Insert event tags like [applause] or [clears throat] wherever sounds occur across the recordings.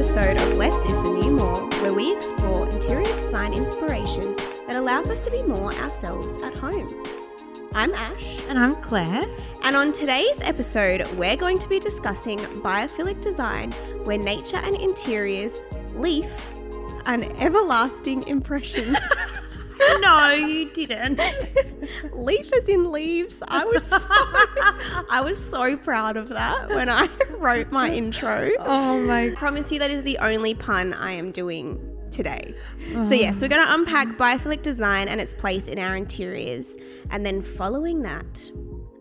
episode of Less is the New More, where we explore interior design inspiration that allows us to be more ourselves at home. I'm Ash, And I'm Claire. and on today's episode, we're going to be discussing biophilic design, where nature and interiors leave an everlasting impression. [laughs] No, you didn't. [laughs] leaf as in leaves. I was so, [laughs] I was so proud of that when I [laughs] wrote my intro. oh my. I promise you that is the only pun I am doing today. So, oh. yes, we're going to unpack biophilic design and its place in our interiors. And then, following that,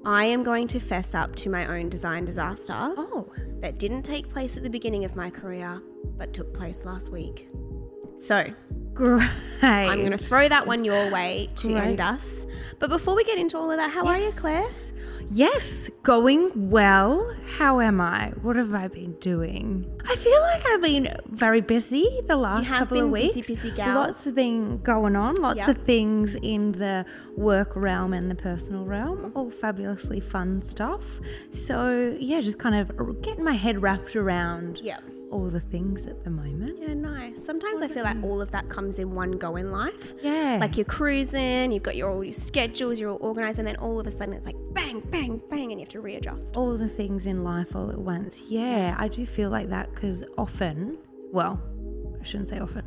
I am going to fess up to my own design disaster Oh. that didn't take place at the beginning of my career, but took place last week. So, Great. I'm going to throw that one your way to Great. end us. But before we get into all of that, how are you, Claire? Yes, going well. How am I? What have I been doing? I feel like I've been very busy the last couple of weeks. busy, busy gal. Lots have been going on. Lots Yep. of things in the work realm and the personal realm. Mm-hmm. All fabulously fun stuff. So yeah, just kind of getting my head wrapped around Yeah. All the things at the moment. Yeah, nice. Sometimes I feel like all of that comes in one go in life. Yeah. Like you're cruising, you've got your all your schedules, you're all organized, and then all of a sudden it's like bang, bang, bang, and you have to readjust. all the things in life all at once. Yeah, I do feel like that because often, well, I shouldn't say often,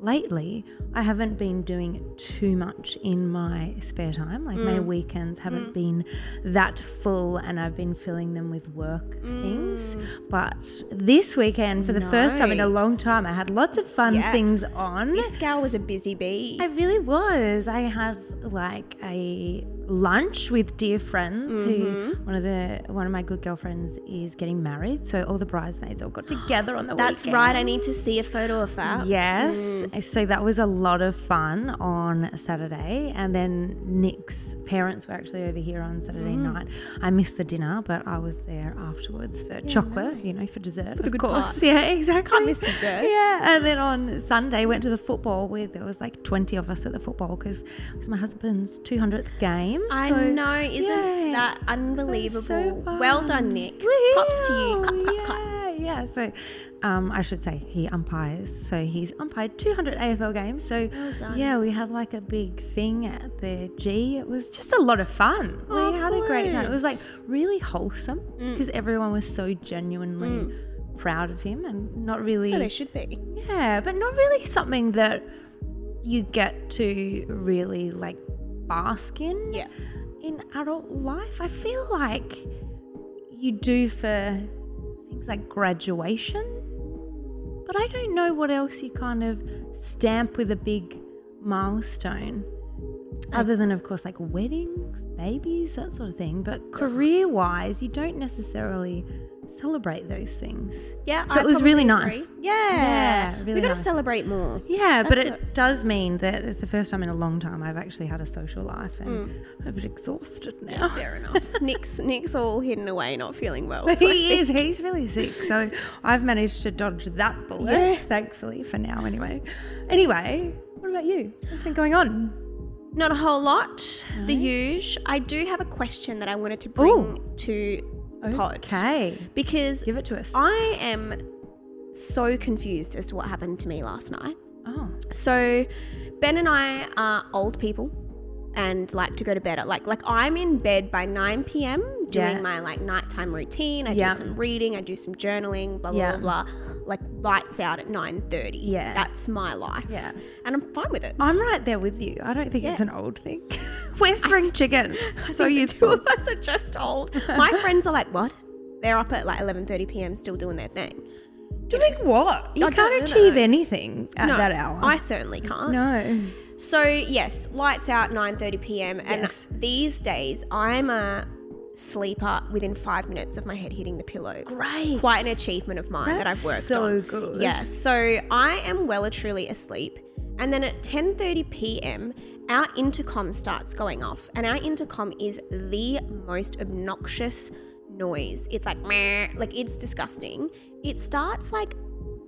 lately, I haven't been doing too much in my spare time. Like my mm. weekends haven't mm. been that full and I've been filling them with work things. Mm. But this weekend, for the first time in a long time, I had lots of fun Yeah. things on. This gal was a busy bee. I really was. I had like a lunch with dear friends who mm-hmm. one of the one of my good girlfriends is getting married, so all the bridesmaids all got [gasps] together on the That's weekend. right. I need to see a photo of that. Yes. Mm. So that was a lot of fun on Saturday. And then Nick's parents were actually over here on Saturday mm. night. I missed the dinner, but I was there afterwards for chocolate, you know, for dessert. For the good course. part. [laughs] Yeah, exactly. Can't miss dessert. Yeah. And then on Sunday, went to the football with, there was like 20 of us at the football because it was my husband's 200th game. I So, know, isn't yeah. that unbelievable? well done. Nick. Props to you. Clap, Woohoo! clap, clap. Yeah, yeah. So, um, I should say he umpires. So he's umpired 200 AFL games. So Well yeah, we had like a big thing at the G. It was just a lot of fun. Oh, we had a great time. It was like really wholesome Mm. because everyone was so genuinely proud of him and not really. So they should be. Yeah, but not really something that you get to really like bask in Yeah. in adult life. I feel like you do for things like graduation, but I don't know what else you kind of stamp with a big milestone. Other than, of course, like weddings, babies, that sort of thing. But career wise, you don't necessarily celebrate those things. Yeah. So I it was really probably nice. Yeah. Yeah, really we got to nice. celebrate more. Yeah, but it what- does mean that it's the first time in a long time I've actually had a social life and I'm a bit exhausted now. Fair enough. [laughs] Nick's Nick's all hidden away, not feeling well. so he is, he's really sick. So I've managed to dodge that bullet, Yeah. thankfully, for now anyway. Anyway, what about you? What's been going on? Not a whole lot. The huge. I do have a question that I wanted to bring Ooh. to the pod Okay. because Give it to us. I am so confused as to what happened to me last night. Oh. So Ben and I are old people and like to go to bed at like like I'm in bed by 9 p.m. doing Yeah. my like nighttime routine. I Yeah. do some reading, I do some journaling, blah blah Yeah. blah blah. Like lights out at 9:30. Yeah. That's my life. Yeah. And I'm fine with it. I'm right there with you. I don't think it's an old thing. [laughs] [laughs] We're spring chickens. [laughs] So you two of us are just old. My friends are like, what? They're up at like 11:30 p.m. still doing their thing. doing what? You I can't achieve anything at no, that hour. I certainly can't. no. So yes, lights out 9:30 p.m. and Yes. these days I'm a sleeper within five minutes of my head hitting the pillow. Great. Quite an achievement of mine that I've worked so on. So good. Yes. So I am well and truly asleep, and then at 10:30 p.m. our intercom starts going off, and our intercom is the most obnoxious noise. It's like meh, like it's disgusting. It starts like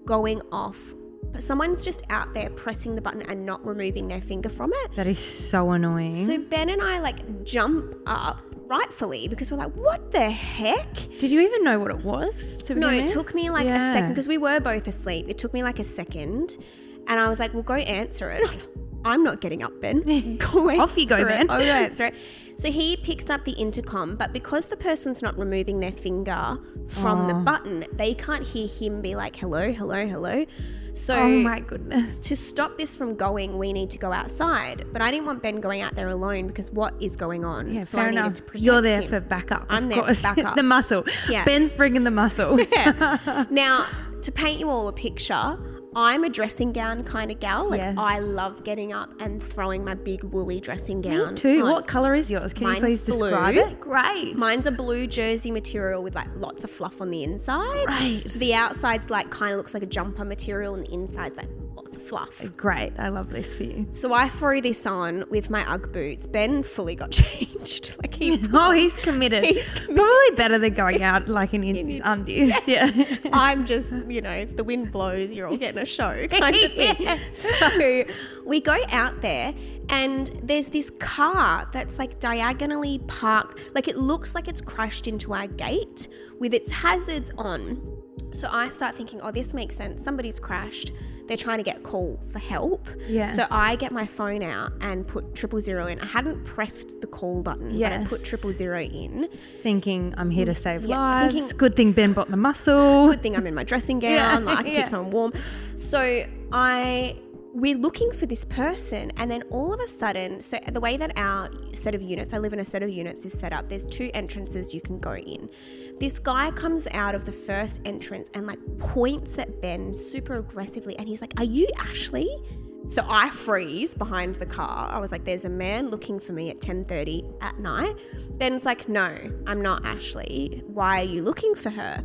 going off. But someone's just out there pressing the button and not removing their finger from it. That is so annoying. So Ben and I like jump up rightfully because we're like, what the heck? Did you even know what it was? To No, begin it took me like a second because we were both asleep. It took me like a second, and I was like, "Well, go answer it." [laughs] I'm not getting up, Ben. [laughs] Go Off you go. Ben. I'll go [laughs] answer it. So he picks up the intercom, but because the person's not removing their finger from the Oh. button, they can't hear him be like, "Hello, hello, hello." So Oh my goodness. to stop this from going, we need to go outside. But I didn't want Ben going out there alone because what is going on? Yeah, so fair I enough. to protect You're there him. for backup. I'm there for [laughs] backup. the muscle. Yes. Ben's bringing the muscle. yeah. [laughs] Now, to paint you all a picture, I'm a dressing gown kind of gal. Like Yes. I love getting up and throwing my big woolly dressing gown. Me too. on. What color is yours? Can Mine's you please describe blue. it? Great. Mine's a blue jersey material with like lots of fluff on the inside. Right. So the outside's like kind of looks like a jumper material, and the inside's like lots of fluff. Great. I love this for you. So I threw this on with my UGG boots. Ben fully got [laughs] changed. Like he [laughs] Oh, he's [laughs] committed. He's committed. Probably better than going out like in his undies. Yeah. I'm just, you know, if the wind blows, you're all getting a show kind of thing. Yeah. So we go out there, and there's this car that's like diagonally parked, like it looks like it's crashed into our gate with its hazards on. So I start thinking, oh, this makes sense. Somebody's crashed. They're trying to get a call for help. Yeah. So I get my phone out and put triple zero in. I hadn't pressed the call button, but I put triple zero in. Thinking I'm here to mm, save Yeah, lives. thinking- Good thing Ben bought the muscle. good thing I'm in my dressing gown. [laughs] Yeah, like I can yeah. keep someone warm. So I we're looking for this person and then all of a sudden so the way that our set of units i live in a set of units is set up there's two entrances you can go in this guy comes out of the first entrance and like points at ben super aggressively and he's like are you ashley so I freeze behind the car. I was like, "There's a man looking for me at 10:30 at night." Ben's like, "No, I'm not Ashley. Why are you looking for her?"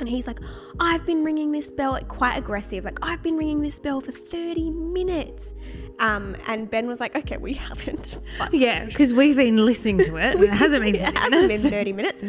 And he's like, I've been ringing this bell, like quite aggressive, like I've been ringing this bell for 30 minutes. Um, and Ben was like, okay, we [laughs] haven't. But Yeah, because we've been listening to it. it [laughs] hasn't been. it 30 hasn't been minutes. [laughs] 30 minutes.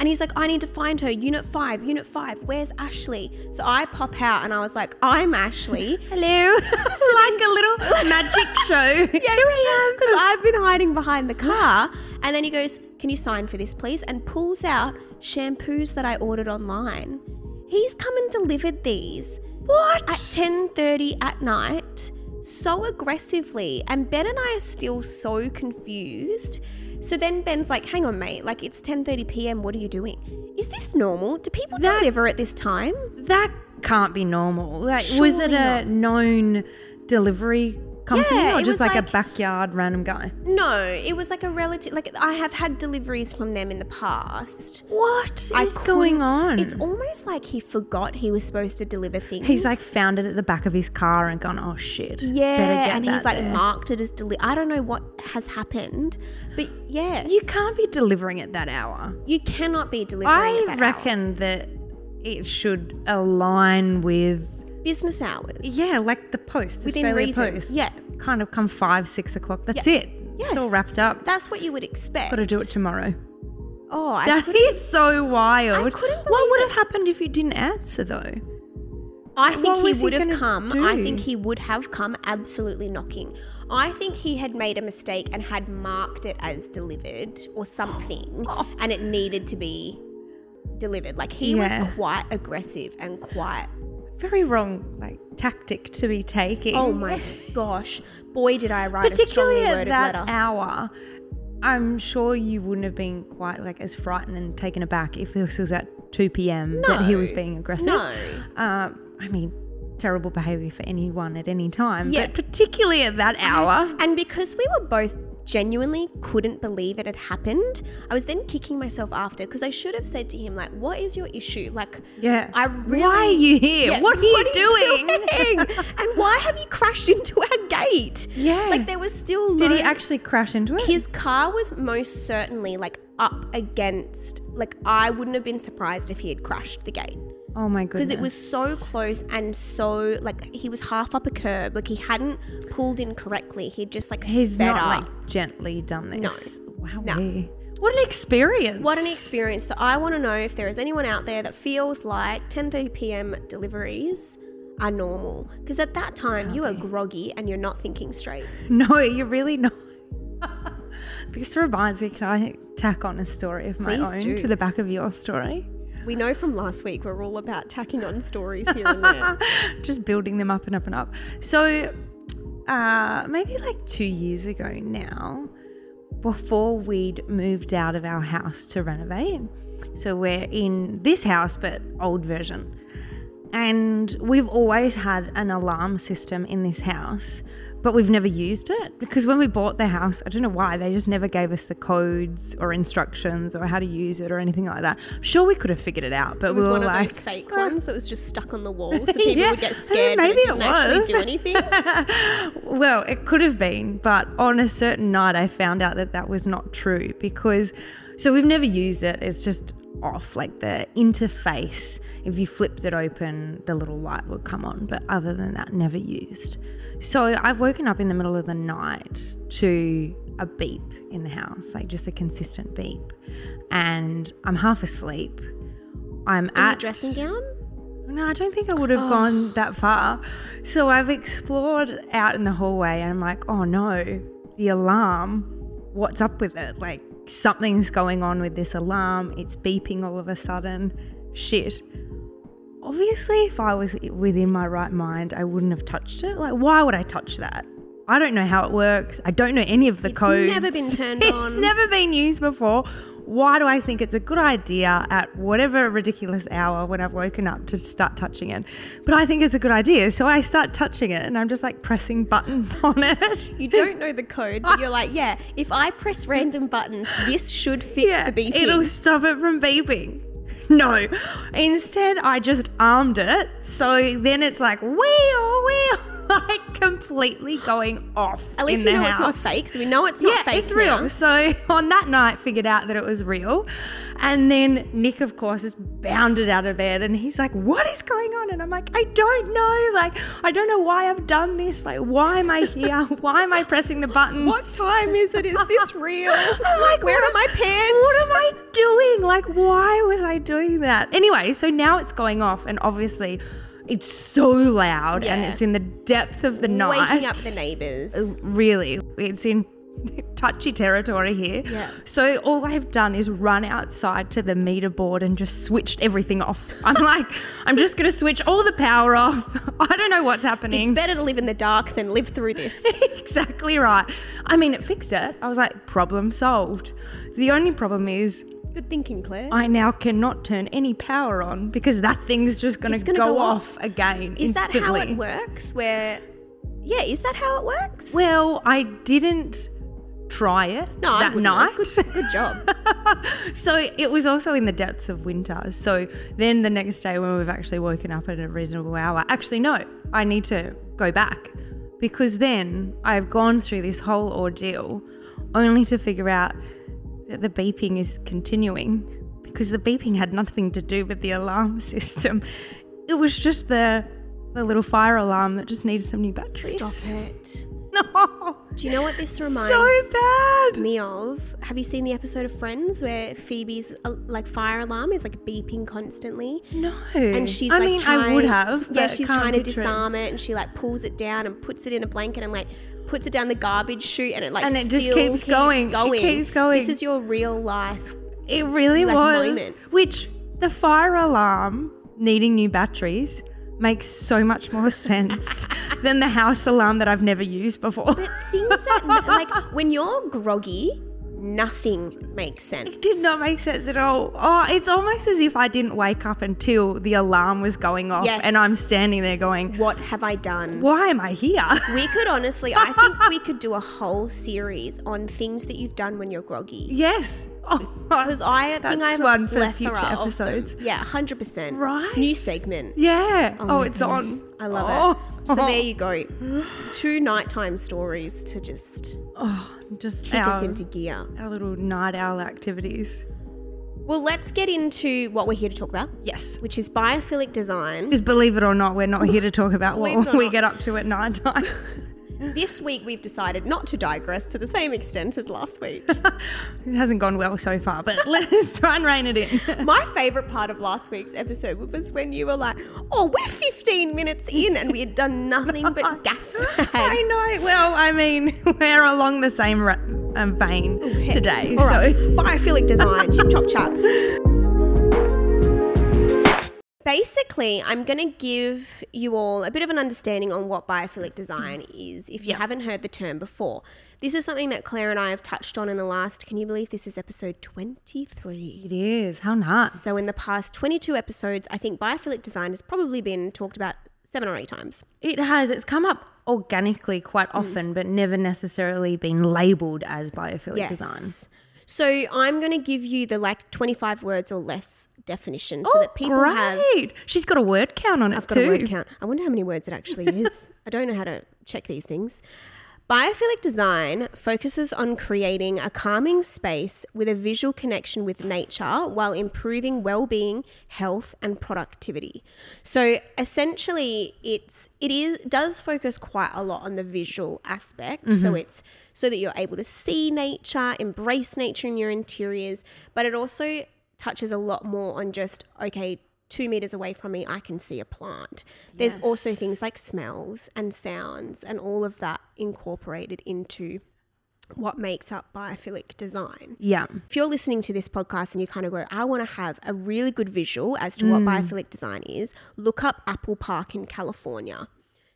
And he's like, I need to find her. Unit five, unit five, where's Ashley? So I pop out and I was like, I'm Ashley. Hello. it's like a little magic show. Here I am. Because I've been hiding behind the car. And then he goes, Can you sign for this, please? And pulls out shampoos that I ordered online. He's come and delivered these. What? At 10:30 at night, so aggressively. And Ben and I are still so confused. So then Ben's like, hang on, mate, like it's 10:30 p.m. What are you doing? Is this normal? Do people That- deliver at this time? That can't be normal. Like, was it a not. known delivery company Yeah, or just like, like- a backyard random guy? No, it was like a relative. Like I have had deliveries from them in the past. What is I going on? It's almost like he forgot he was supposed to deliver things. He's like found it at the back of his car and gone, oh shit. yeah, and he's like there." marked it as deli. I don't know what has happened, but yeah, you, can't be delivering at that hour. You cannot be delivering I at that hour. I reckon that it should align with hour. Business hours. yeah, like the post, Within Australia reason. Post. Yeah. kind of come five, six o'clock. That's Yeah. it. It's all wrapped up. That's what you would expect. Got to do it tomorrow. Oh, I That is so wild. What would have happened if you didn't answer though? I What think he was he would have gonna come. I think he would have come absolutely knocking. I think he had made a mistake and had marked it as delivered or something, [gasps] oh. and it needed to be delivered. Like he Yeah. was quite aggressive and quite. Very wrong, like tactic to be taking. Oh my gosh, boy, did I write a Particularly strongly at that letter. hour. I'm sure you wouldn't have been quite like as frightened and taken aback if this was at 2 p.m. that he was being aggressive. No. Uh, I mean, terrible behavior for anyone at any time, Yeah. but particularly at that hour. And because we were both genuinely couldn't believe it had happened, I was then kicking myself after because I should have said to him, like, what is your issue? Like, Yeah. I really. Why are you here? Yeah, what are you doing? doing? [laughs] and why have you crashed into our gate? Yeah. Like, there was still Did he actually crash into it? His car was most certainly like up against. Like, I wouldn't have been surprised if he had crashed the gate oh my goodness. because it was so close and so like he was half up a curb. Like he hadn't pulled in correctly. He'd just like He's sped not up. like gently done this. No. Wow. No. Eh. What an experience. What an experience. So I want to know if there is anyone out there that feels like 10:30 p.m. deliveries are normal because at that time you are eh. groggy and you're not thinking straight. [laughs] No, you're really not. [laughs] this reminds me. Can I tack on a story of my Please own do. to the back of your story. We know from last week we're all about tacking on stories here and there. [laughs] Just building them up and up and up. So, uh, maybe like two years ago now, before we'd moved out of our house to renovate. So, we're in this house, but old version. And we've always had an alarm system in this house, but we've never used it because when we bought the house, I don't know why, they just never gave us the codes or instructions or how to use it or anything like that. I'm sure we could have figured it out, but It was we were one of like, those fake "Oh, ones that was just stuck on the wall so [laughs] people Yeah, would get scared maybe but it it didn't actually do anything. [laughs] well, it could have been, but on a certain night, I found out that that was not true because, so we've never used it. It's just off, like the interface. If you flipped it open, the little light would come on, but other than that, never used. So I've woken up in the middle of the night to a beep in the house, like just a consistent beep, and I'm half asleep. I'm In at dressing gown? no, I don't think I would have oh. gone that far. So I've explored out in the hallway and I'm like, oh no, the alarm, what's up with it? Like something's going on with this alarm. It's beeping all of a sudden. Shit. Obviously, if I was within my right mind, I wouldn't have touched it. Like, why would I touch that? I don't know how it works. I don't know any of the It's codes. never been turned [laughs] it's on. It's never been used before. Why do I think it's a good idea at whatever ridiculous hour when I've woken up to start touching it? But I think it's a good idea. So I start touching it and I'm just like pressing buttons [laughs] on it. You don't know the code, but you're like, yeah, if I press random buttons, this should fix the beeping. It'll stop it from beeping. [laughs] No. Instead, I just armed it. So then it's like, wheel, wheel, [laughs] like completely going off. At least in we the know it's not fake, so we know it's not yeah, fake. it's real. now. So [laughs] on that night, figured out that it was real, and then Nick, of course, is bounded out of bed, and he's like, "What is going on?" And I'm like, "I don't know. Like, I don't know why I've done this. Like, why am I here? [laughs] why am I pressing the button? What time is it? Is this real? I'm like, where what are my pants? What am I doing? Like, why was I doing that? Anyway, so now it's going off, and obviously, it's so loud, and it's in the depth of the night, Waking up the neighbours. really it's in touchy territory here Yeah. so all i've done is run outside to the meter board and just switched everything off [laughs] i'm like i'm just going to switch all the power off [laughs] i don't know what's happening. It's better to live in the dark than live through this. [laughs] exactly right i mean it fixed it i was like problem solved the only problem is Good thinking, Claire. I now cannot turn any power on because that thing's just going to go, go off, again. is that how it works? Where, yeah, is that how it works? Well, I didn't try it no, that night. Good, good job. [laughs] so it was also in the depths of winter. So then the next day, when we've actually woken up at a reasonable hour, actually, no, I need to go back because then I've gone through this whole ordeal only to figure out the beeping is continuing because the beeping had nothing to do with the alarm [laughs] system. It was just the the little fire alarm that just needed some new batteries. Stop it. No, [laughs] Do you know what this reminds so bad. me of? Have you seen the episode of Friends where Phoebe's uh, like fire alarm is like beeping constantly? No, and she's I like mean, trying, I would have. yeah she's trying to picture it. disarm it and she like pulls it down and puts it in a blanket and like puts it down the garbage chute and it like And it just still keeps going. It keeps going. this is your real life It really like, was. moment. Which the fire alarm needing new batteries makes so much more sense than the house alarm that I've never used before. but things that like when you're groggy nothing makes sense It did not make sense at all. Oh, it's almost as if I didn't wake up until the alarm was going off Yes. and I'm standing there going, what have i done why am I here? we could honestly i think we [laughs] could do a whole series on things that you've done when you're groggy yes. Oh, [laughs] because i think i have one a for plethora future of them. episodes. yeah 100% Right. new segment yeah. Oh, oh my it's goodness. on. I love Oh. it. So there oh. you go. Two nighttime stories to just Oh, just kick us into gear. our little night owl activities. Well, let's get into what we're here to talk about, Yes. which is biophilic design. Because believe it or not, we're not [laughs] here to talk about what we not. get up to at night time. [laughs] This week we've decided not to digress to the same extent as last week. [laughs] it hasn't gone well so far, but [laughs] let's try and rein it in. [laughs] My favourite part of last week's episode was when you were like, "Oh, we're 15 minutes in and we had done nothing but gas I know. Well, I mean, we're along the same ra- um, vein Heck. today. All right. So Biophilic design, chip chop chap. Basically, I'm going to give you all a bit of an understanding on what biophilic design [clears throat] is if you Yeah. haven't heard the term before. This is something that Claire and I have touched on in the last, can you believe this is episode 23? it is. How nuts. So, in the past 22 episodes, I think biophilic design has probably been talked about seven or eight times. It has. It's come up organically quite mm. often, but never necessarily been labeled as biophilic design. So, I'm going to give you the like 25 words or less definition so Oh, that people great. have She's got a word count on it I've got too. a word count. I wonder how many words it actually [laughs] is. I don't know how to check these things. Biophilic design focuses on creating a calming space with a visual connection with nature while improving well-being, health, and productivity. So essentially, it's it is does focus quite a lot on the visual aspect. So mm-hmm. it's so that you're able to see nature, embrace nature in your interiors, but it also touches a lot more on just okay two meters away from me, I can see a plant. There's also things like smells and sounds and all of that incorporated into what makes up biophilic design. Yeah. If you're listening to this podcast and you kind of go, I want to have a really good visual as to what mm. biophilic design is, look up Apple Park in California.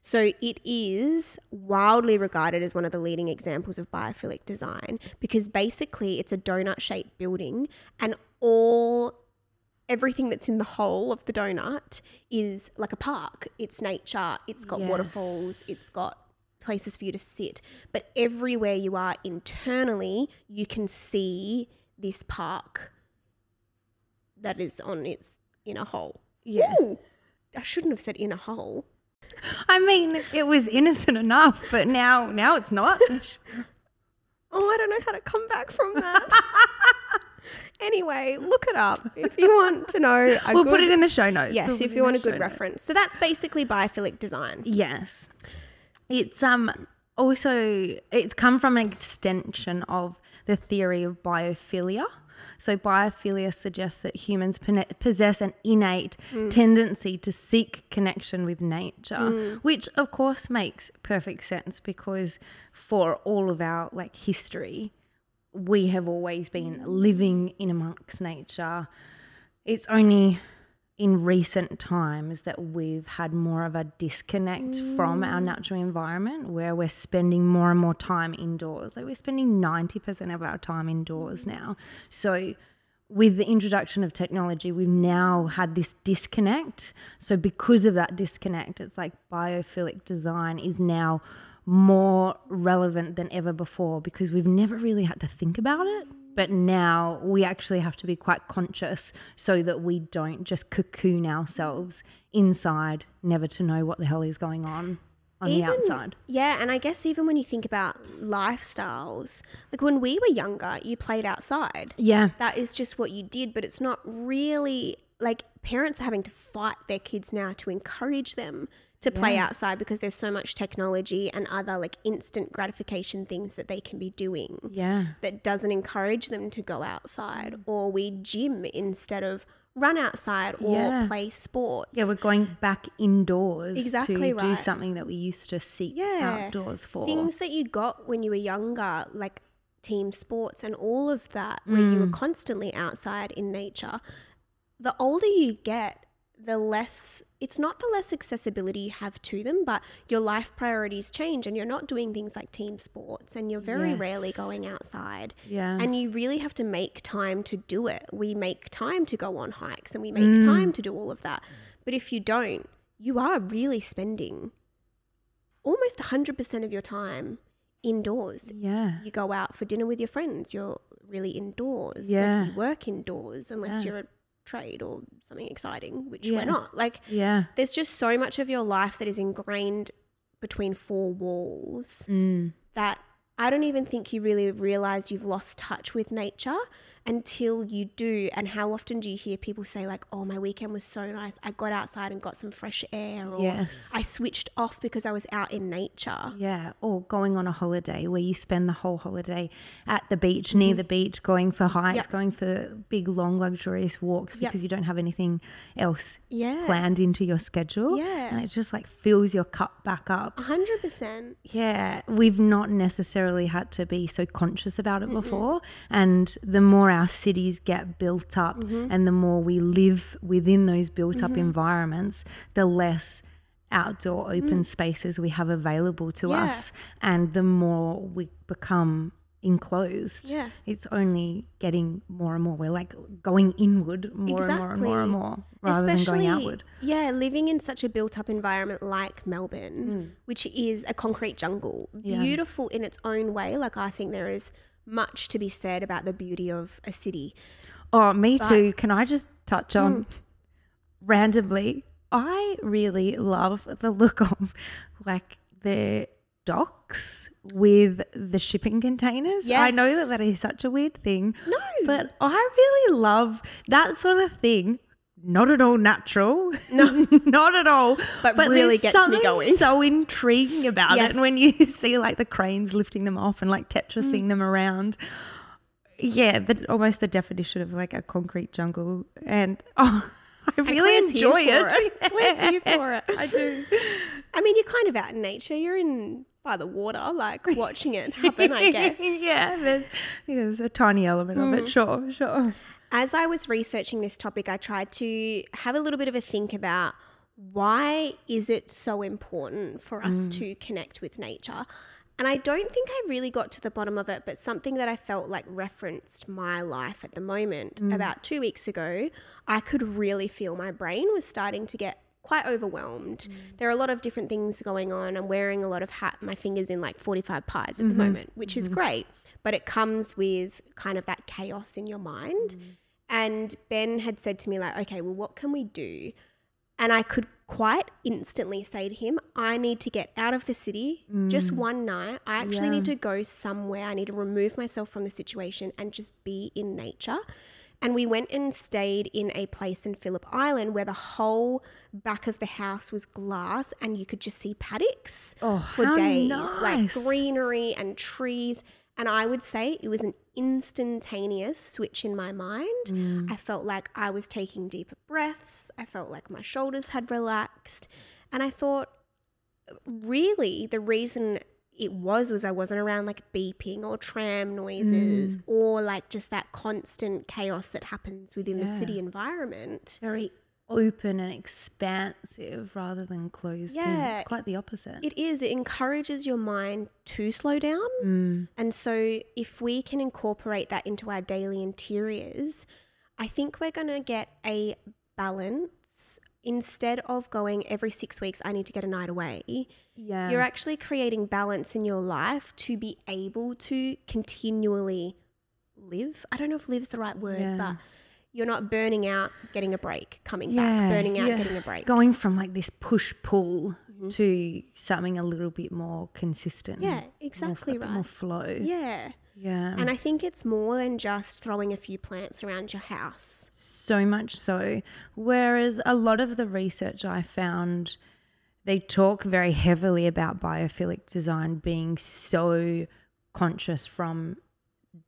So it is wildly regarded as one of the leading examples of biophilic design because basically it's a donut shaped building and all everything that's in the whole of the donut is like a park. It's nature, it's got Yes. waterfalls, it's got places for you to sit. But everywhere you are internally, you can see this park that is on its inner hole. Yeah. Ooh, I shouldn't have said inner hole. I mean, it was innocent enough, but now now it's not. [laughs] Oh, I don't know how to come back from that. [laughs] anyway, look it up if you want to know. A [laughs] we'll good, put it in the show notes. Yes, We'll if you want a good show notes. reference. So that's basically biophilic design. Yes. It's um also it's come from an extension of the theory of biophilia. So biophilia suggests that humans possess an innate tendency to seek connection with nature, which of course makes perfect sense because for all of our like history, we have always been living in amongst nature. It's only in recent times that we've had more of a disconnect from our mm. natural environment where we're spending more and more time indoors. Like we're spending 90% of our time indoors mm. now. So with the introduction of technology, we've now had this disconnect. So because of that disconnect, it's like biophilic design is now more relevant than ever before because we've never really had to think about it. But now we actually have to be quite conscious so that we don't just cocoon ourselves inside, never to know what the hell is going on on the outside. Yeah, and I guess even when you think about lifestyles, like when we were younger, you played outside. Yeah. That is just what you did, but it's not really like parents are having to fight their kids now to encourage them to play outside because there's so much technology and other like instant gratification things that they can be doing Yeah. that doesn't encourage them to go outside mm. or we gym instead of run outside or Yeah. play sports. Yeah, we're going back indoors Exactly to do something that we used to seek Yeah. outdoors for. things that you got when you were younger, like team sports and all of that, where you were mm. constantly outside in nature. The older you get, the less it's not the less accessibility you have to them, but your life priorities change and you're not doing things like team sports and you're very Yes. rarely going outside. yeah. And you really have to make time to do it. We make time to go on hikes and we make mm. time to do all of that. But if you don't, you are really spending almost 100% of your time indoors. yeah. You go out for dinner with your friends, you're really indoors. Like, Yeah. you work indoors unless Yeah. you're a trade or something exciting, which Yeah. we're not. Like, Yeah. there's just so much of your life that is ingrained between four walls Mm. that I don't even think you really realize you've lost touch with nature. Until you do. And how often do you hear people say, like, oh, my weekend was so nice. I got outside and got some fresh air, or Yes. I switched off because I was out in nature. Yeah, or going on a holiday where you spend the whole holiday at the beach, near the beach, going for hikes, Mm-hmm. Yep. going for big, long, luxurious walks Yep. because you don't have anything else Yeah. planned into your schedule. Yeah. And it just like fills your cup back up. 100%. Yeah, we've not necessarily had to be so conscious about it before. And the more our cities get built up Mm-hmm. and the more we live within those built up environments, the less outdoor open spaces we have available to Mm. Yeah. us. And the more we become enclosed, Yeah. it's only getting more and more. We're like going inward more and more and more and more rather than going outward. Yeah, living in such a built up environment like Melbourne, Mm. which is a concrete jungle, beautiful in its own way. Like, I think there is much to be said about the beauty of a city. Oh, me too. Can I just touch on mm. randomly? I really love the look of like the docks with the shipping containers. I know that that is such a weird thing. No. But I really love that sort of thing. Not at all natural. No, [laughs] not at all. But really there's gets me going. So intriguing about it. And when you [laughs] see like the cranes lifting them off and like Mm. Tetrising them around, yeah, the, almost the definition of like a concrete jungle. And [laughs] oh, I really enjoy it. Claire's here for it. I do. I mean, you're kind of out in nature. You're in by the water, like watching it happen, I guess. yeah, there's, yeah, there's a tiny element of Mm. it. Sure, sure. As I was researching this topic, I tried to have a little bit of a think about why is it so important for us mm. to connect with nature? And I don't think I really got to the bottom of it, but something that I felt like referenced my life at the moment. Mm. About two weeks ago, I could really feel my brain was starting to get quite overwhelmed. Mm. There are a lot of different things going on. I'm wearing a lot of hat, my fingers in like 45 pies at the mm-hmm. moment, which is mm-hmm. great, but it comes with kind of that chaos in your mind. And Ben had said to me, like, okay, well, what can we do? And I could quite instantly say to him, I need to get out of the city mm. just one night. I actually need to go somewhere. I need to remove myself from the situation and just be in nature. And we went and stayed in a place in Phillip Island where the whole back of the house was glass and you could just see paddocks Oh, for days, like greenery and trees. And I would say it was an instantaneous switch in my mind. Mm. I felt like I was taking deeper breaths. I felt like my shoulders had relaxed. And I thought, really, the reason it was was I wasn't around like beeping or tram noises Mm. or like just that constant chaos that happens within the city environment. Very open and expansive rather than closed in. Yeah, It's quite the opposite. It is. It encourages your mind to slow down. Mm. And so, if we can incorporate that into our daily interiors, I think we're going to get a balance. Instead of going every six weeks, I need to get a night away, yeah. you're actually creating balance in your life to be able to continually live. I don't know if live's the right word, Yeah. but you're not burning out, getting a break, coming Yeah, back, burning out, yeah. getting a break. Going from like this push pull mm-hmm. to something a little bit more consistent. Yeah, exactly a bit right. More flow. Yeah. Yeah. And I think it's more than just throwing a few plants around your house. so much so. Whereas a lot of the research I found, they talk very heavily about biophilic design being so conscious from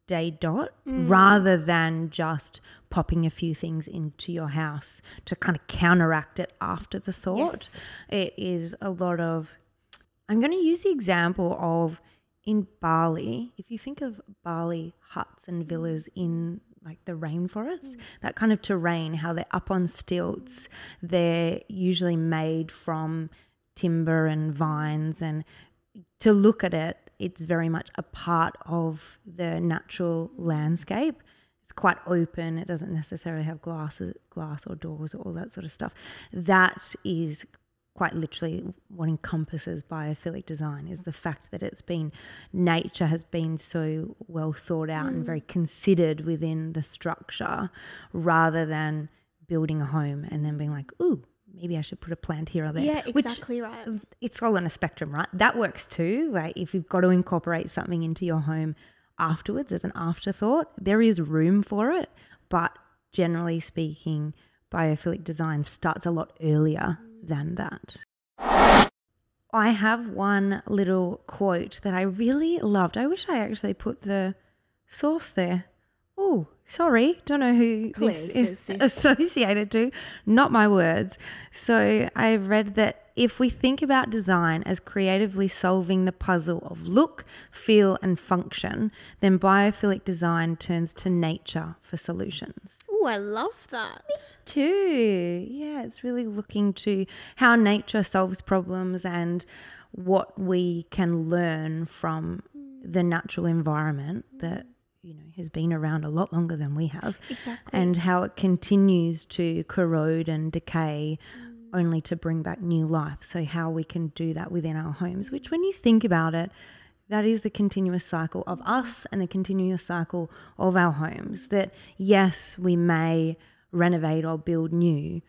day dot Mm. rather than just popping a few things into your house to kind of counteract it after the thought. Yes. It is a lot of I'm going to use the example of in Bali. If you think of Bali huts and villas in like the rainforest, that kind of terrain, how they're up on stilts, they're usually made from timber and vines. And to look at it, it's very much a part of the natural landscape. It's quite open. It doesn't necessarily have glasses, glass or doors or all that sort of stuff. That is quite literally what encompasses biophilic design is the fact that it's been nature has been so well thought out and mm. very considered within the structure rather than building a home and then being like ooh maybe i should put a plant here or there Yeah, which exactly right. it's all on a spectrum right that works too like if you've got to incorporate something into your home afterwards as an afterthought. There is room for it, but generally speaking, biophilic design starts a lot earlier than that. I have one little quote that I really loved. I wish I actually put the source there. Oh, sorry. Don't know who Claire this is this. associated to. Not my words. So I read that if we think about design as creatively solving the puzzle of look, feel, and function, then biophilic design turns to nature for solutions. Oh, I love that. Too. Yeah, it's really looking to how nature solves problems and what we can learn from the natural environment that you know has been around a lot longer than we have. Exactly. and how it continues to corrode and decay mm. only to bring back new life. So how we can do that within our homes which when you think about it that is the continuous cycle of us and the continuous cycle of our homes that yes we may renovate or build new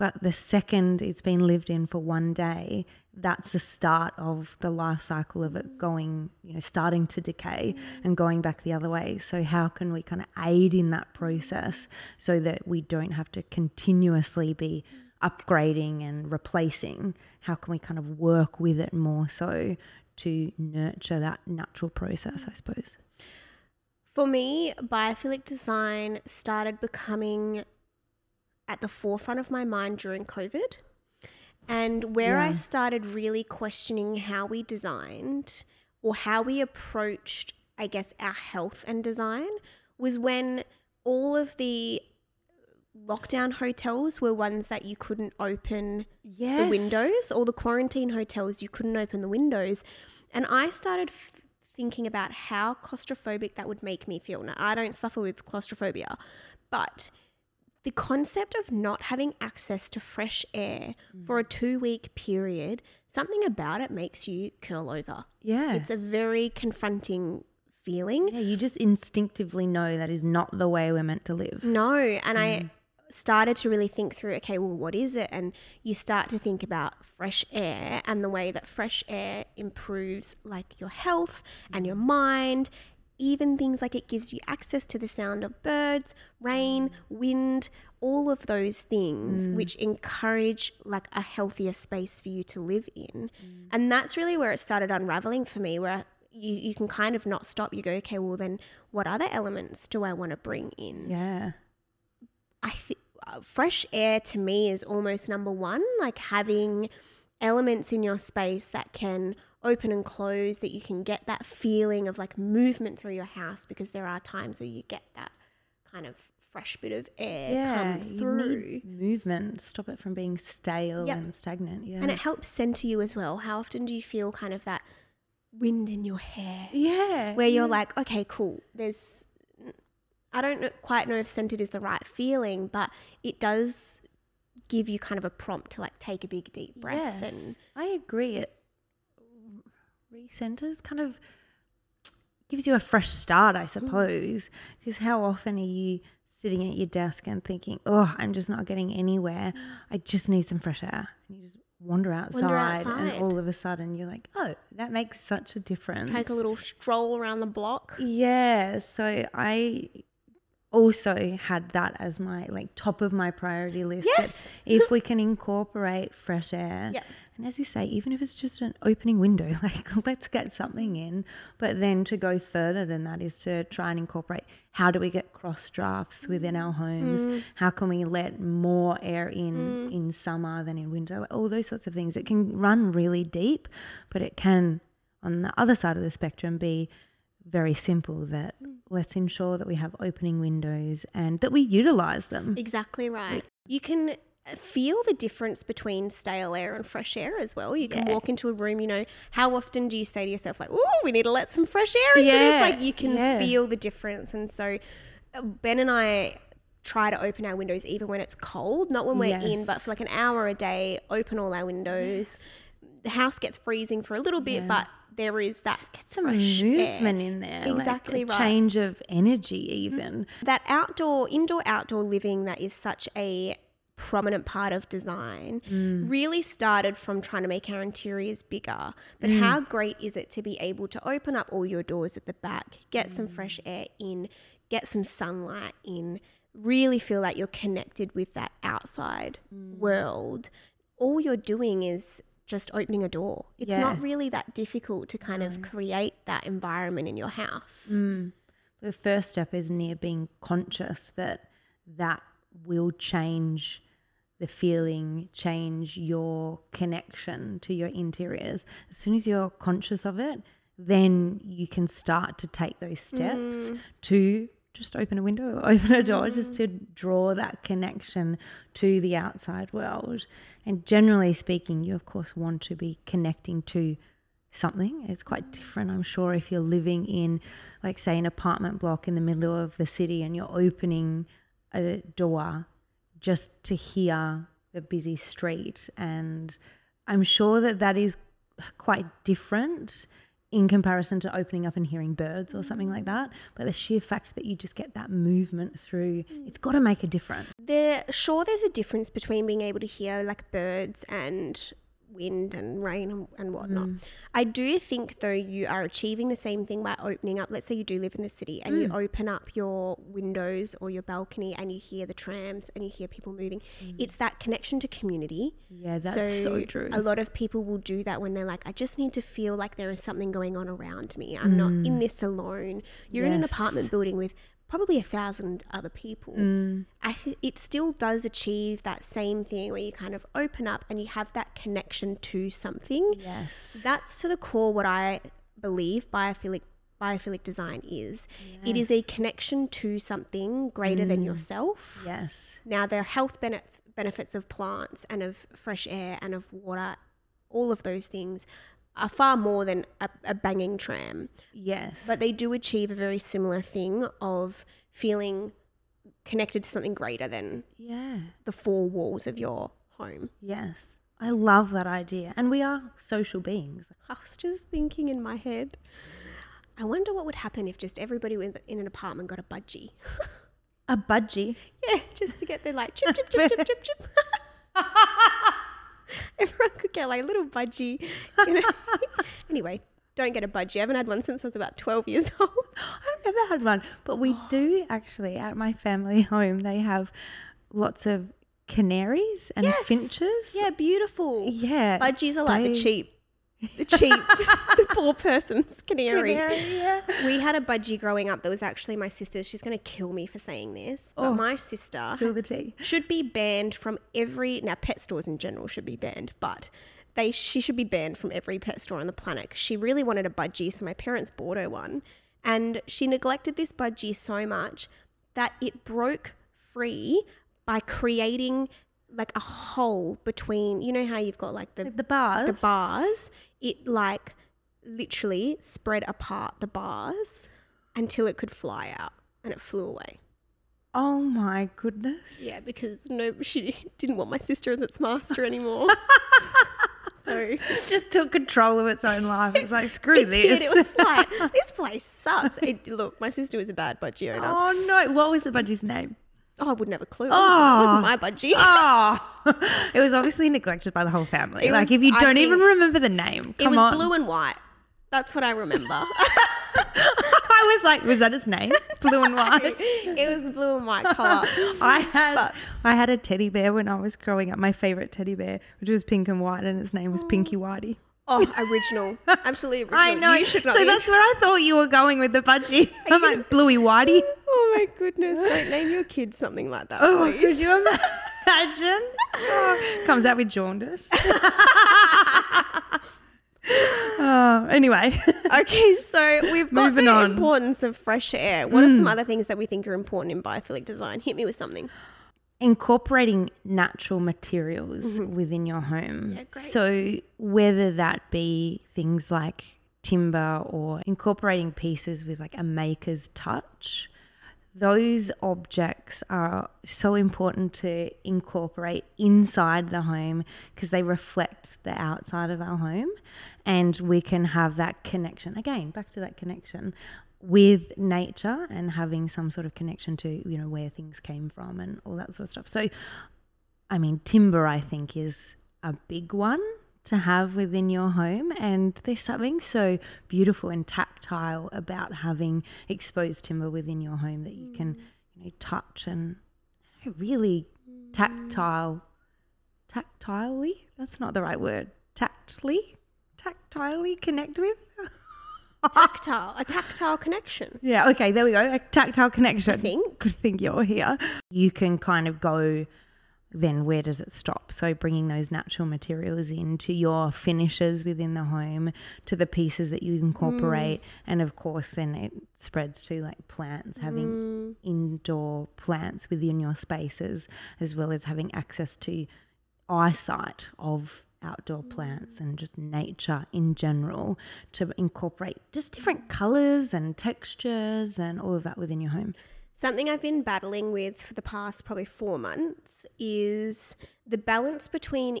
but the second it's been lived in for one day, that's the start of the life cycle of it going, you know, starting to decay mm. and going back the other way. So, how can we kind of aid in that process so that we don't have to continuously be mm. upgrading and replacing? How can we kind of work with it more so to nurture that natural process, I suppose? For me, biophilic design started becoming at the forefront of my mind during COVID. And where I started really questioning how we designed or how we approached, I guess, our health and design was when all of the lockdown hotels were ones that you couldn't open Yes. the windows, all the quarantine hotels, you couldn't open the windows. And I started f- thinking about how claustrophobic that would make me feel. Now, I don't suffer with claustrophobia, but the concept of not having access to fresh air mm. for a two week period, something about it makes you curl over. Yeah. It's a very confronting feeling. yeah, you just instinctively know that is not the way we're meant to live. No, and I mm. started to really think through okay, well, what is it? And you start to think about fresh air and the way that fresh air improves like your health and mm. your mind. Even things like it gives you access to the sound of birds, rain, mm. wind, all of those things mm. which encourage like a healthier space for you to live in. Mm. And that's really where it started unraveling for me, where you, you can kind of not stop. You go, okay, well, then what other elements do I want to bring in? Yeah. I think uh, fresh air to me is almost number one. Like having elements in your space that can open and close, that you can get that feeling of like movement through your house because there are times where you get that kind of fresh bit of air come you through. movement. Stop it from being stale Yep. and stagnant. Yeah. And it helps center you as well. How often do you feel kind of that wind in your hair? yeah. where you're like, okay, cool. There's, I don't quite know if centered is the right feeling, but it does give you kind of a prompt to like take a big deep breath Yes. and I agree. It recenters kind of gives you a fresh start, I mm. suppose. Because how often are you sitting at your desk and thinking, "Oh, I'm just not getting anywhere. I just need some fresh air." And you just wander outside, Wander and all of a sudden you're like, "Oh, that makes such a difference." take a little stroll around the block. Yeah, so I also had that as my like top of my priority list. Yes. if we can incorporate fresh air, Yep. and as you say, even if it's just an opening window, [laughs] like let's get something in. But then to go further than that is to try and incorporate how do we get cross drafts within our homes? Mm. How can we let more air in in summer than in winter? All those sorts of things. It can run really deep, but it can on the other side of the spectrum be very simple that let's ensure that we have opening windows and that we utilize them. Exactly right. You can feel the difference between stale air and fresh air as well. You can Yeah. walk into a room, you know, how often do you say to yourself, like, oh, we need to let some fresh air into this? Like, you can yeah. feel the difference. And so, uh, Ben and I try to open our windows even when it's cold, not when we're in, but for like an hour a day, open all our windows. The house gets freezing for a little bit, but there is that Get some fresh air. movement in there. like Exactly a right. Change of energy even. that outdoor indoor outdoor living that is such a prominent part of design Mm. really started from trying to make our interiors bigger. But Mm. how great is it to be able to open up all your doors at the back, get some Mm. fresh air in, get some sunlight in, really feel like you're connected with that outside Mm. world? All you're doing is just opening a door. It's not really that difficult to kind of create that environment in your house. Mm. The first step is near being conscious that that will change the feeling, change your connection to your interiors. As soon as you're conscious of it, then you can start to take those steps to just open a window, or [laughs] open a door, just to mm. draw that connection to the outside world. And generally speaking, you of course want to be connecting to something. It's quite different, I'm sure, if you're living in, like, say, an apartment block in the middle of the city and you're opening a door just to hear the busy street. And I'm sure that that is quite different in comparison to opening up and hearing birds or something like that. But the sheer fact that you just get that movement through, mm. it's got to make a difference. There, sure, there's a difference between being able to hear like birds and wind and rain and, and whatnot. Mm. I do think though you are achieving the same thing by opening up. Let's say you do live in the city and you mm. open up your windows or your balcony and you hear the trams and you hear people moving. Mm. It's that connection to community. Yeah, that's so, true. A lot of people will do that when they're like, I just need to feel like there is something going on around me. I'm not in this alone. You're in an Mm. Apartment building with probably a thousand other people. Mm. I think it still does achieve that same thing where you kind of open up and you have that connection to something. yes. That's to the core what I believe biophilic biophilic design is. It is a connection to something greater Mm. than yourself. Yes. Now, the health benefits benefits of plants and of fresh air and of water, all of those things are far more than a, a banging tram. Yes. But they do achieve a very similar thing of feeling connected to something greater than yeah. the four walls of your home. Yes. I love that idea. And we are social beings. I was just thinking in my head, I wonder what would happen if just everybody in in an apartment got a budgie. A budgie. [laughs] Yeah, just to get their like chip chip chip chip chip chip. [laughs] [laughs] Everyone could get like a little budgie. You know? [laughs] anyway, don't get a budgie. I haven't had one since I was about twelve years [laughs] old. [gasps] I've never had one, but we [gasps] do actually at my family home. They have lots of canaries and Yes. finches. Yeah, beautiful. Yeah. Budgies are like the cheap, the cheap, [laughs] the poor person's canary. Canary, yeah. We had a budgie growing up that was actually my sister's. She's going to kill me for saying this, but Oh. my sister Spill the tea. should be banned from every. Now, pet stores in general should be banned, but they she should be banned from every pet store on the planet. she really wanted a budgie, so my parents bought her one, and she neglected this budgie so much that it broke free by creating like a hole between. You know how you've got like the The bars. the bars, it like literally spread apart the bars until it could fly out and it flew away. oh my goodness. Yeah, because no, she [laughs] didn't want my sister as its master anymore. [laughs] so It just took control of its own life. It's like, screw it this. did. It was [laughs] like this place sucks. It, look, my sister was a bad budgie owner. Oh, oh no. What was the budgie's name? Oh, I wouldn't have a clue. It wasn't, it wasn't Oh. my budgie. Oh, [laughs] it was obviously neglected by the whole family. It like, was- if you don't even remember the name, it was on. blue and white. That's what I remember. [laughs] [laughs] I was like, was that its name? Blue and white. it was blue and white color. I had But- I had a teddy bear when I was growing up. My favorite teddy bear, which was pink and white, and its name was Pinky Whitey. Oh, original. Absolutely [laughs] original. I know. You should not so be- that's where I thought you were going with the budgie. [laughs] I'm like Bluey Whitey. [laughs] Oh my goodness! Don't name your kid something like that, Oh, please. could you imagine? Oh, comes out with jaundice. oh, anyway, Okay, so we've got Moving the on. Mm. importance of fresh air. What are some other things that we think are important in biophilic design? Hit me with something. Incorporating natural materials mm-hmm. within your home. Yeah. So whether that be things like timber or incorporating pieces with like a maker's touch, those objects are so important to incorporate inside the home because they reflect the outside of our home and we can have that connection again back to that connection with nature and having some sort of connection to you know where things came from and all that sort of stuff so I mean, timber, I think, is a big one to have within your home. And there's something so beautiful and tactile about having exposed timber within your home that you can, mm. you know, touch and really tactile, tactilely, that's not the right word, tactly, tactilely connect with. [laughs] [laughs] Tactile, a tactile connection. Yeah, okay, there we go. A tactile connection. I think. Good thing you're here. You can kind of go, then where does it stop? So bringing those natural materials into your finishes within the home, to the pieces that you incorporate, mm. and of course, then it spreads to like plants, having mm. indoor plants within your spaces, as well as having access to eyesight of outdoor plants and just nature in general to incorporate just different colors and textures and all of that within your home. Something I've been battling with for the past probably four months is the balance between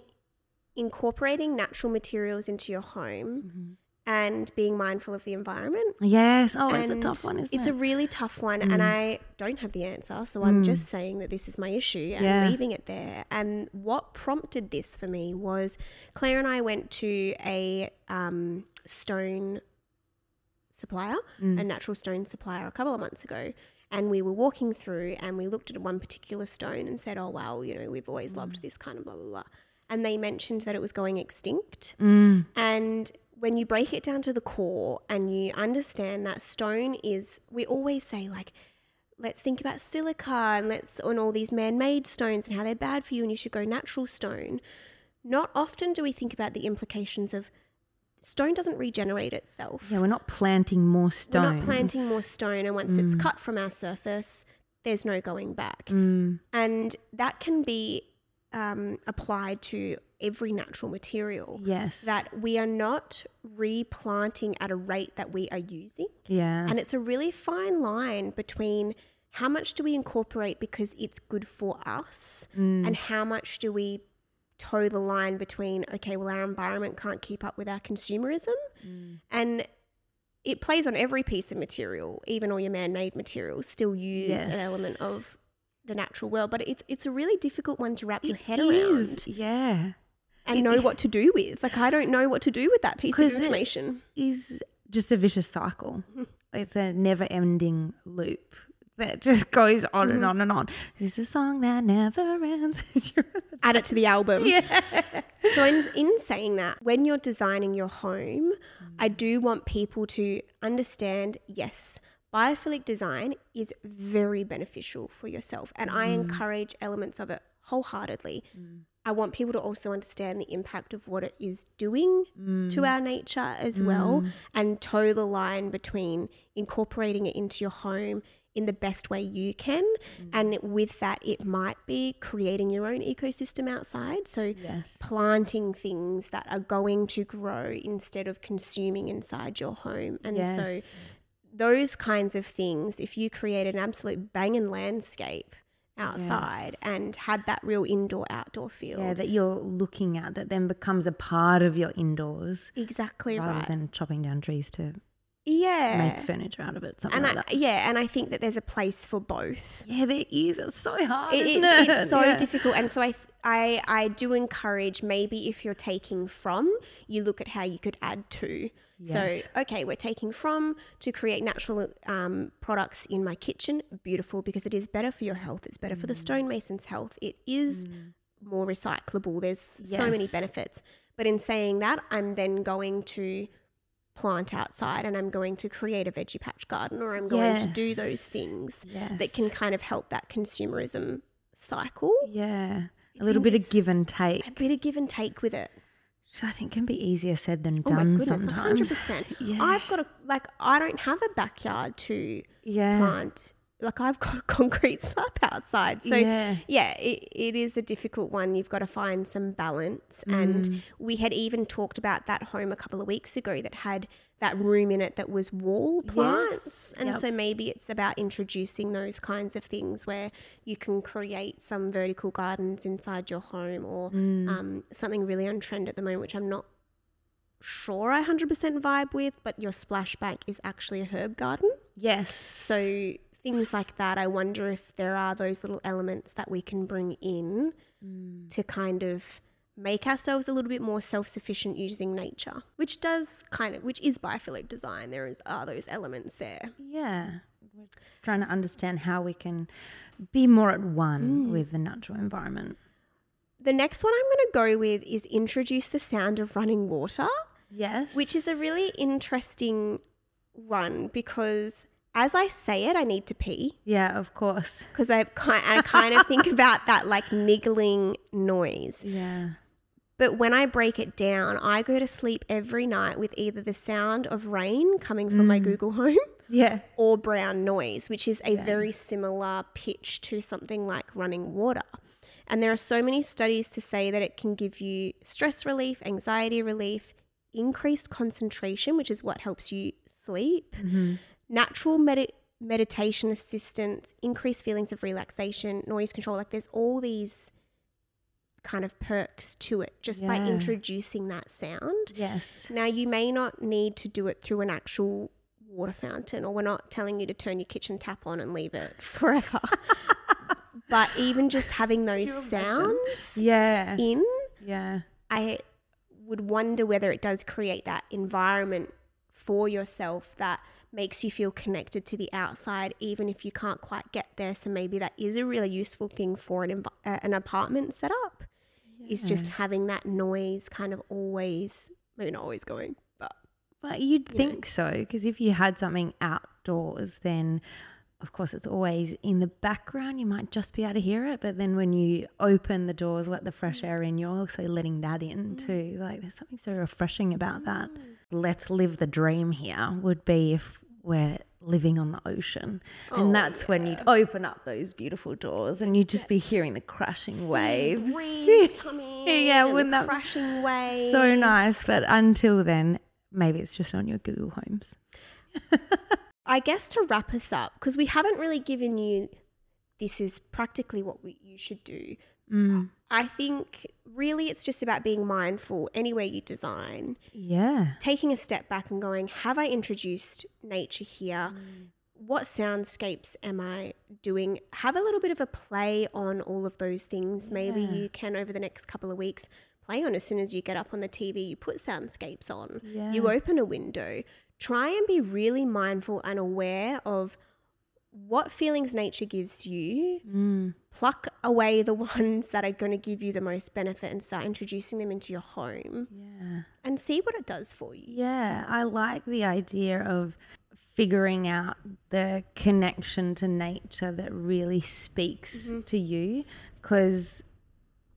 incorporating natural materials into your home mm-hmm. And being mindful of the environment. Yes. Oh, it's a tough one, isn't it's it? a really tough one, and I don't have the answer. So I'm just saying that this is my issue and Yeah. leaving it there. And what prompted this for me was Claire and I went to a um, stone supplier, Mm. a natural stone supplier, a couple of months ago. And we were walking through and we looked at one particular stone and said, Oh, wow, you know, we've always Mm. loved this kind of blah, blah, blah. And they mentioned that it was going extinct. Mm. And when you break it down to the core and you understand that stone is, we always say, like, let's think about silica and let's, on all these man made stones and how they're bad for you and you should go natural stone. Not often do we think about the implications of stone doesn't regenerate itself. Yeah, we're not planting more stone. We're not planting more stone, and once it's cut from our surface, there's no going back. And that can be um, applied to every natural material. Yes. That we are not replanting at a rate that we are using. yeah. And it's a really fine line between how much do we incorporate because it's good for us mm. and how much do we toe the line between, okay, well, our environment can't keep up with our consumerism. Mm. And it plays on every piece of material, even all your man made materials still use an element of the natural world. But it's, it's a really difficult one to wrap your head It around Yeah. And know what to do with. Like, I don't know what to do with that piece of information. Is just a vicious cycle. Mm-hmm. It's a never ending loop that just goes on and mm-hmm. on and on. This is a song that never ends. [laughs] Do you remember Add it to the album. Yeah. So, in, in saying that, when you're designing your home, I mm. do want people to understand yes, biophilic design is very beneficial for yourself. And I mm. encourage elements of it wholeheartedly. Mm. I want people to also understand the impact of what it is doing to mm. our nature as well mm. and toe the line between incorporating it into your home in the best way you can. Mm. And with that, it might be creating your own ecosystem outside. So, Yes. planting things that are going to grow instead of consuming inside your home. And so, those kinds of things, if you create an absolute banging landscape outside and had that real indoor outdoor feel. Yeah, that you're looking at that then becomes a part of your indoors exactly rather right. than chopping down trees to yeah. make furniture out of it. Something and I, like that. yeah, and I think that there's a place for both. Yeah, there is. It's so hard. It- isn't it? it's so Yeah. difficult, and so I, th- I, I do encourage maybe if you're taking from, you look at how you could add to. So okay, we're taking from to create natural um, products in my kitchen. Beautiful, because it is better for your health. It's better for Mm. the stonemason's health. It is more recyclable. There's so many benefits. But in saying that, I'm then going to plant outside and I'm going to create a veggie patch garden or I'm going to do those things Yes. that can kind of help that consumerism cycle. Yeah. It's A little bit of give and take. A bit of give and take with it. Which I think can be easier said than Oh my done goodness, sometimes. 100%. Yeah. I've got a, like, I don't have a backyard to Yeah. plant. Like, I've got a [laughs] concrete slab outside. So, Yeah. yeah, it, it is a difficult one. You've got to find some balance. And Mm. we had even talked about that home a couple of weeks ago that had that room in it that was wall plants. And Yep. so maybe it's about introducing those kinds of things where you can create some vertical gardens inside your home or Mm. um, something really on trend at the moment, which I'm not sure I 100% vibe with, but your splashback is actually a herb garden. Yes. So things like that, I wonder if there are those little elements that we can bring in to kind of make ourselves a little bit more self-sufficient using nature, which does kind of which is biophilic design. There is are those elements there. Yeah. We're trying to understand how we can be more at one Mm. with the natural environment. The next one I'm going to go with is introduce the sound of running water. Yes. which is a really interesting one because as I say it, I need to pee yeah, of course. because I kind, I kind of think about that like niggling noise. Yeah. But when I break it down, I go to sleep every night with either the sound of rain coming from my mm. Google Home Yeah. or brown noise, which is a very similar pitch to something like running water. And there are so many studies to say that it can give you stress relief, anxiety relief, increased concentration, which is what helps you sleep, mm-hmm. Natural medi- meditation assistance, increased feelings of relaxation, noise control. Like there's all these kind of perks to it just by introducing that sound. Yes. Now, you may not need to do it through an actual water fountain, or we're not telling you to turn your kitchen tap on and leave it [laughs] forever. [laughs] but even just having those sounds Yeah. in, Yeah. I would wonder whether it does create that environment for yourself that makes you feel connected to the outside, even if you can't quite get there. So maybe that is a really useful thing for an, uh, an apartment setup. Is just having that noise kind of always, maybe not always going, but But you'd think so, because if you had something outdoors, then of course it's always in the background. You might just be able to hear it, but then when you open the doors, let the fresh air in, you're also letting that in too. Like there's something so refreshing about that. Let's live the dream here would be if we're living on the ocean. And oh, that's when you'd open up those beautiful doors and you'd just be hearing the crashing waves. breeze [laughs] coming, Yeah, wouldn't the that- crashing waves. So nice. But until then, maybe it's just on your Google Homes. I guess to wrap us up, because we haven't really given you this is practically what we, you should do. Mm. I think really it's just about being mindful anywhere you design, Yeah. taking a step back and going, have I introduced nature here? Mm. What soundscapes am I doing? Have a little bit of a play on all of those things. Maybe you can, over the next couple of weeks, play on as soon as you get up on the TV, you put soundscapes on, you open a window. Try and be really mindful and aware of what feelings nature gives you. Mm. Pluck away the [laughs] ones that are going to give you the most benefit and start introducing them into your home Yeah. and see what it does for you. Yeah. I like the idea of figuring out the connection to nature that really speaks Mm-hmm. to you because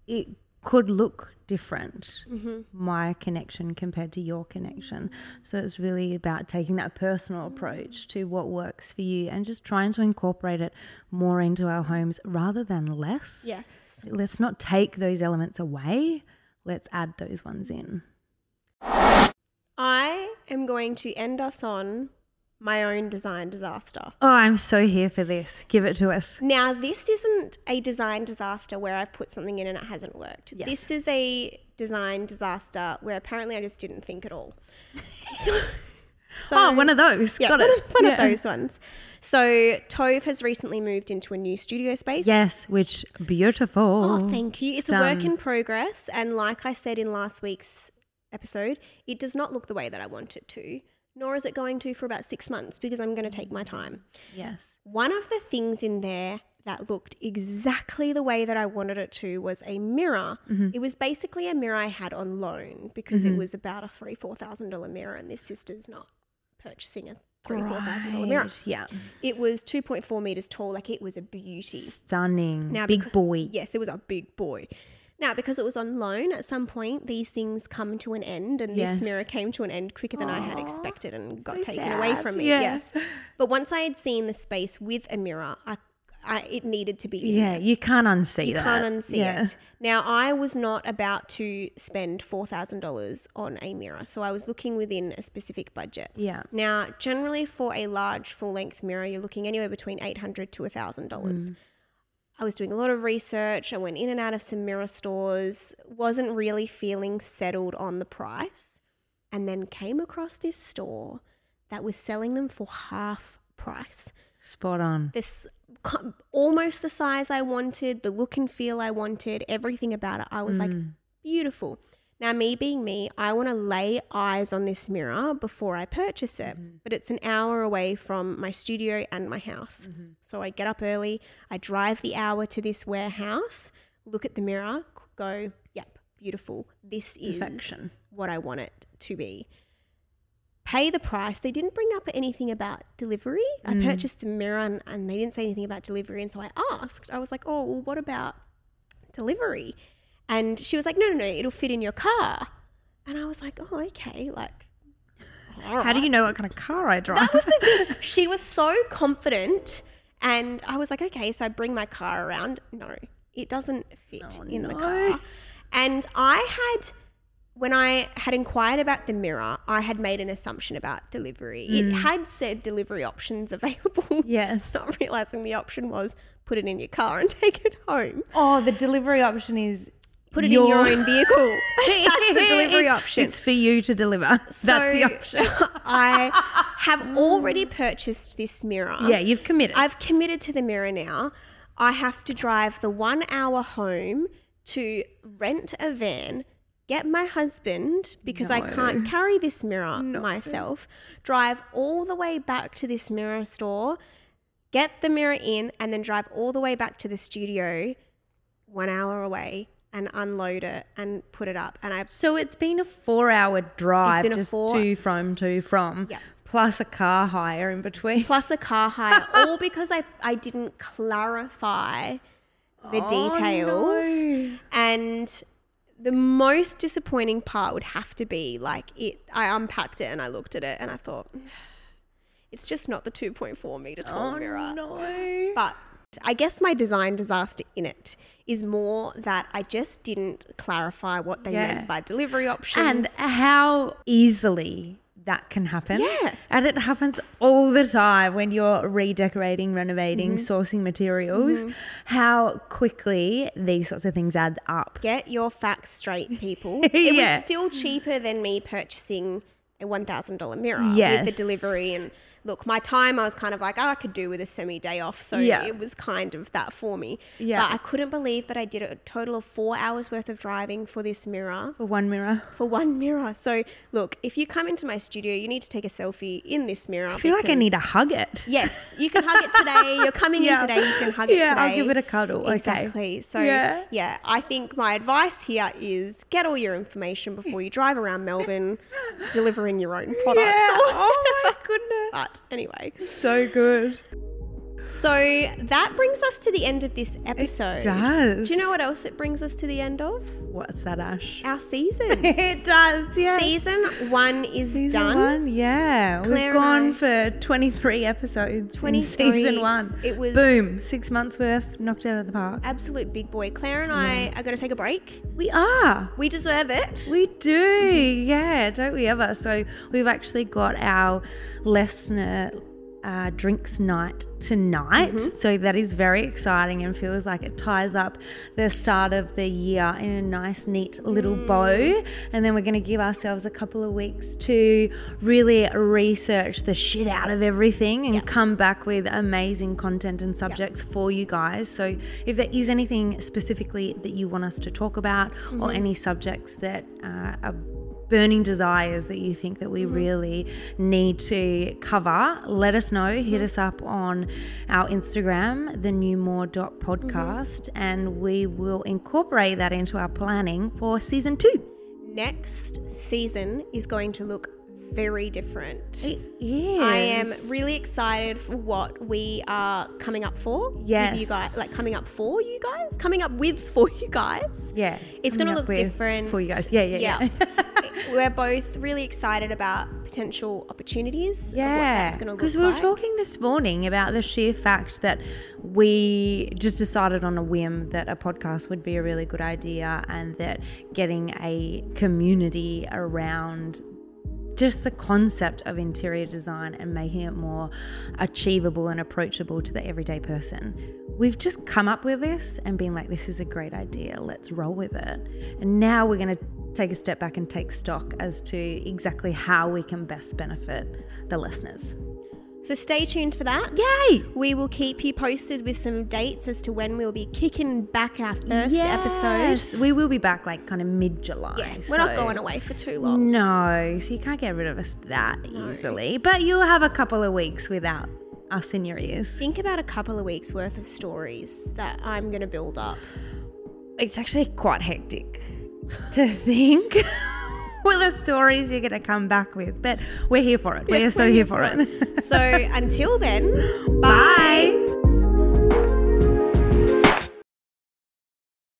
it could look different Mm-hmm. my connection compared to your connection so it's really about taking that personal approach to what works for you and just trying to incorporate it more into our homes rather than less Yes. let's not take those elements away let's add those ones in I am going to end us on my own design disaster. oh i'm so here for this give it to us Now, this isn't a design disaster where I've put something in and it hasn't worked. Yes. This is a design disaster where apparently I just didn't think at all. So, [laughs] so oh one of those yeah, got one, it Of, one Yeah. of those ones. So Tove has recently moved into a new studio space. yes which beautiful Oh, thank you. It's a work in progress. And like I said in last week's episode, it does not look the way that I want it to, nor is it going to for about six months because I'm going to take my time. yes One of the things in there that looked exactly the way that I wanted it to was a mirror. Mm-hmm. It was basically a mirror I had on loan because it was about a three, four thousand dollar mirror, and this sister's not purchasing a three, four thousand dollar mirror. Yeah It was two point four meters tall, like it was a beauty. stunning Now, big becau- boy Yes, it was a big boy. Now, because it was on loan, at some point these things come to an end, and Yes. this mirror came to an end quicker than I had expected and got so taken away from me. Yeah. Yes, [laughs] but once I had seen the space with a mirror, I, I it needed to be. yeah you can't unsee it. You that can't unsee yeah. it. Now, I was not about to spend four thousand dollars on a mirror, so I was looking within a specific budget. yeah Now, generally for a large full length mirror, you're looking anywhere between 800 to thousand dollars. Mm. I was doing a lot of research. I went in and out of some mirror stores. wasn't really feeling settled on the price, and then came across this store that was selling them for half price. Spot on. this almost the size I wanted, the look and feel I wanted, everything about it. I was like, mm. beautiful. Now, me being me, I want to lay eyes on this mirror before I purchase it. Mm-hmm. But it's an hour away from my studio and my house. Mm-hmm. So I get up early, I drive the hour to this warehouse, look at the mirror, go, yep, beautiful. This is Perfection. what I want it to be. Pay the price. They didn't bring up anything about delivery. I mm. purchased the mirror and, and they didn't say anything about delivery. And so I asked, I was like, oh, well, what about delivery? And she was like, no, no, no, it'll fit in your car. And I was like, oh, okay. Like, How do you know what kind of car I drive? That was the thing. [laughs] She was so confident. And I was like, okay, so I bring my car around. No, it doesn't fit in the car. And I had, when I had inquired about the mirror, I had made an assumption about delivery. It mm. had said delivery options available. [laughs] yes. Not realizing the option was put it in your car and [laughs] take it home. Oh, the delivery option is Put it in your own vehicle. [laughs] That's the delivery option. It's for you to deliver. [laughs] That's the option. [laughs] I have already purchased this mirror. Yeah, you've committed. I've committed to the mirror now. I have to drive the one hour home to rent a van, get my husband because I can't carry this mirror myself, drive all the way back to this mirror store, get the mirror in, and then drive all the way back to the studio one hour away and unload it and put it up. And I so it's been a four-hour drive, just four- to from to from, Yeah. plus a car hire in between. [laughs] plus a car hire, all because I, I didn't clarify the oh, details. no. And the most disappointing part would have to be like it. I unpacked it and I looked at it and I thought, hmm, it's just not the 2.4 meter tall oh, mirror. no. But I guess my design disaster in it is more that I just didn't clarify what they Yeah. meant by delivery options. And how easily that can happen. Yeah. And it happens all the time when you're redecorating, renovating, Mm-hmm. sourcing materials, how quickly these sorts of things add up. Get your facts straight, people. [laughs] It Yeah. was still cheaper than me purchasing a one thousand dollar mirror with the delivery and look, my time I was kind of like, oh, I could do with a semi day off, so Yeah. it was kind of that for me. Yeah. but I couldn't believe that I did a total of four hours worth of driving for this mirror. For one mirror. For one mirror. So, look, if you come into my studio, you need to take a selfie in this mirror. I feel like I need to hug it. Yes, you can hug it today. [laughs] You're coming Yeah. in today. You can hug it Yeah, today. I'll give it a cuddle. Okay. Exactly. So Yeah. yeah. I think my advice here is get all your information before you drive around Melbourne, [laughs] delivering your own products. Yeah. [laughs] Oh my goodness. But anyway, So good. So that brings us to the end of this episode. does. Do you know what else it brings us to the end of? What's that, Ash? Our season. [laughs] it does, yeah. Season one is Season done. one, yeah. Claire We've gone for 23 episodes 23. in season one. It was- Boom, six months worth, knocked out of the park. Absolute big boy. Claire and I are going to take a break. We are. We deserve it. We do, yeah, don't we ever? So we've actually got our listener uh, drinks night tonight. So that is very exciting and feels like it ties up the start of the year in a nice, neat little bow. And then we're going to give ourselves a couple of weeks to really research the shit out of everything and come back with amazing content and subjects for you guys. So if there is anything specifically that you want us to talk about or any subjects that uh, are burning desires that you think that we mm. really need to cover, let us know. Hit mm-hmm. us up on our Instagram, the newmore.podcast, mm-hmm. and we will incorporate that into our planning for season two. Next season is going to look very different. Yes. I am really excited for what we are coming up for. Yes. With you guys, like coming up for you guys, coming up with for you guys. Yeah. It's going to look different For you guys. Yeah, yeah, yeah. [laughs] We're both really excited about potential opportunities. of what Yeah, that's going to look because we were like. talking this morning about the sheer fact that we just decided on a whim that a podcast would be a really good idea, and that getting a community around just the concept of interior design and making it more achievable and approachable to the everyday person. We've just come up with this and been like, this is a great idea, let's roll with it. And now we're going to take a step back and take stock as to exactly how we can best benefit the listeners. So stay tuned for that. Yay! We will keep you posted with some dates as to when we'll be kicking back our first episode. Yes, We will be back like kind of mid July. Yeah, we're not going away for too long. No, so you can't get rid of us that easily. But you'll have a couple of weeks without us in your ears. Think about a couple of weeks worth of stories that I'm going to build up. It's actually quite hectic to [laughs] think [laughs] what the stories you're going to come back with. But we're here for it. we are so here for it. So [laughs] until then, Bye.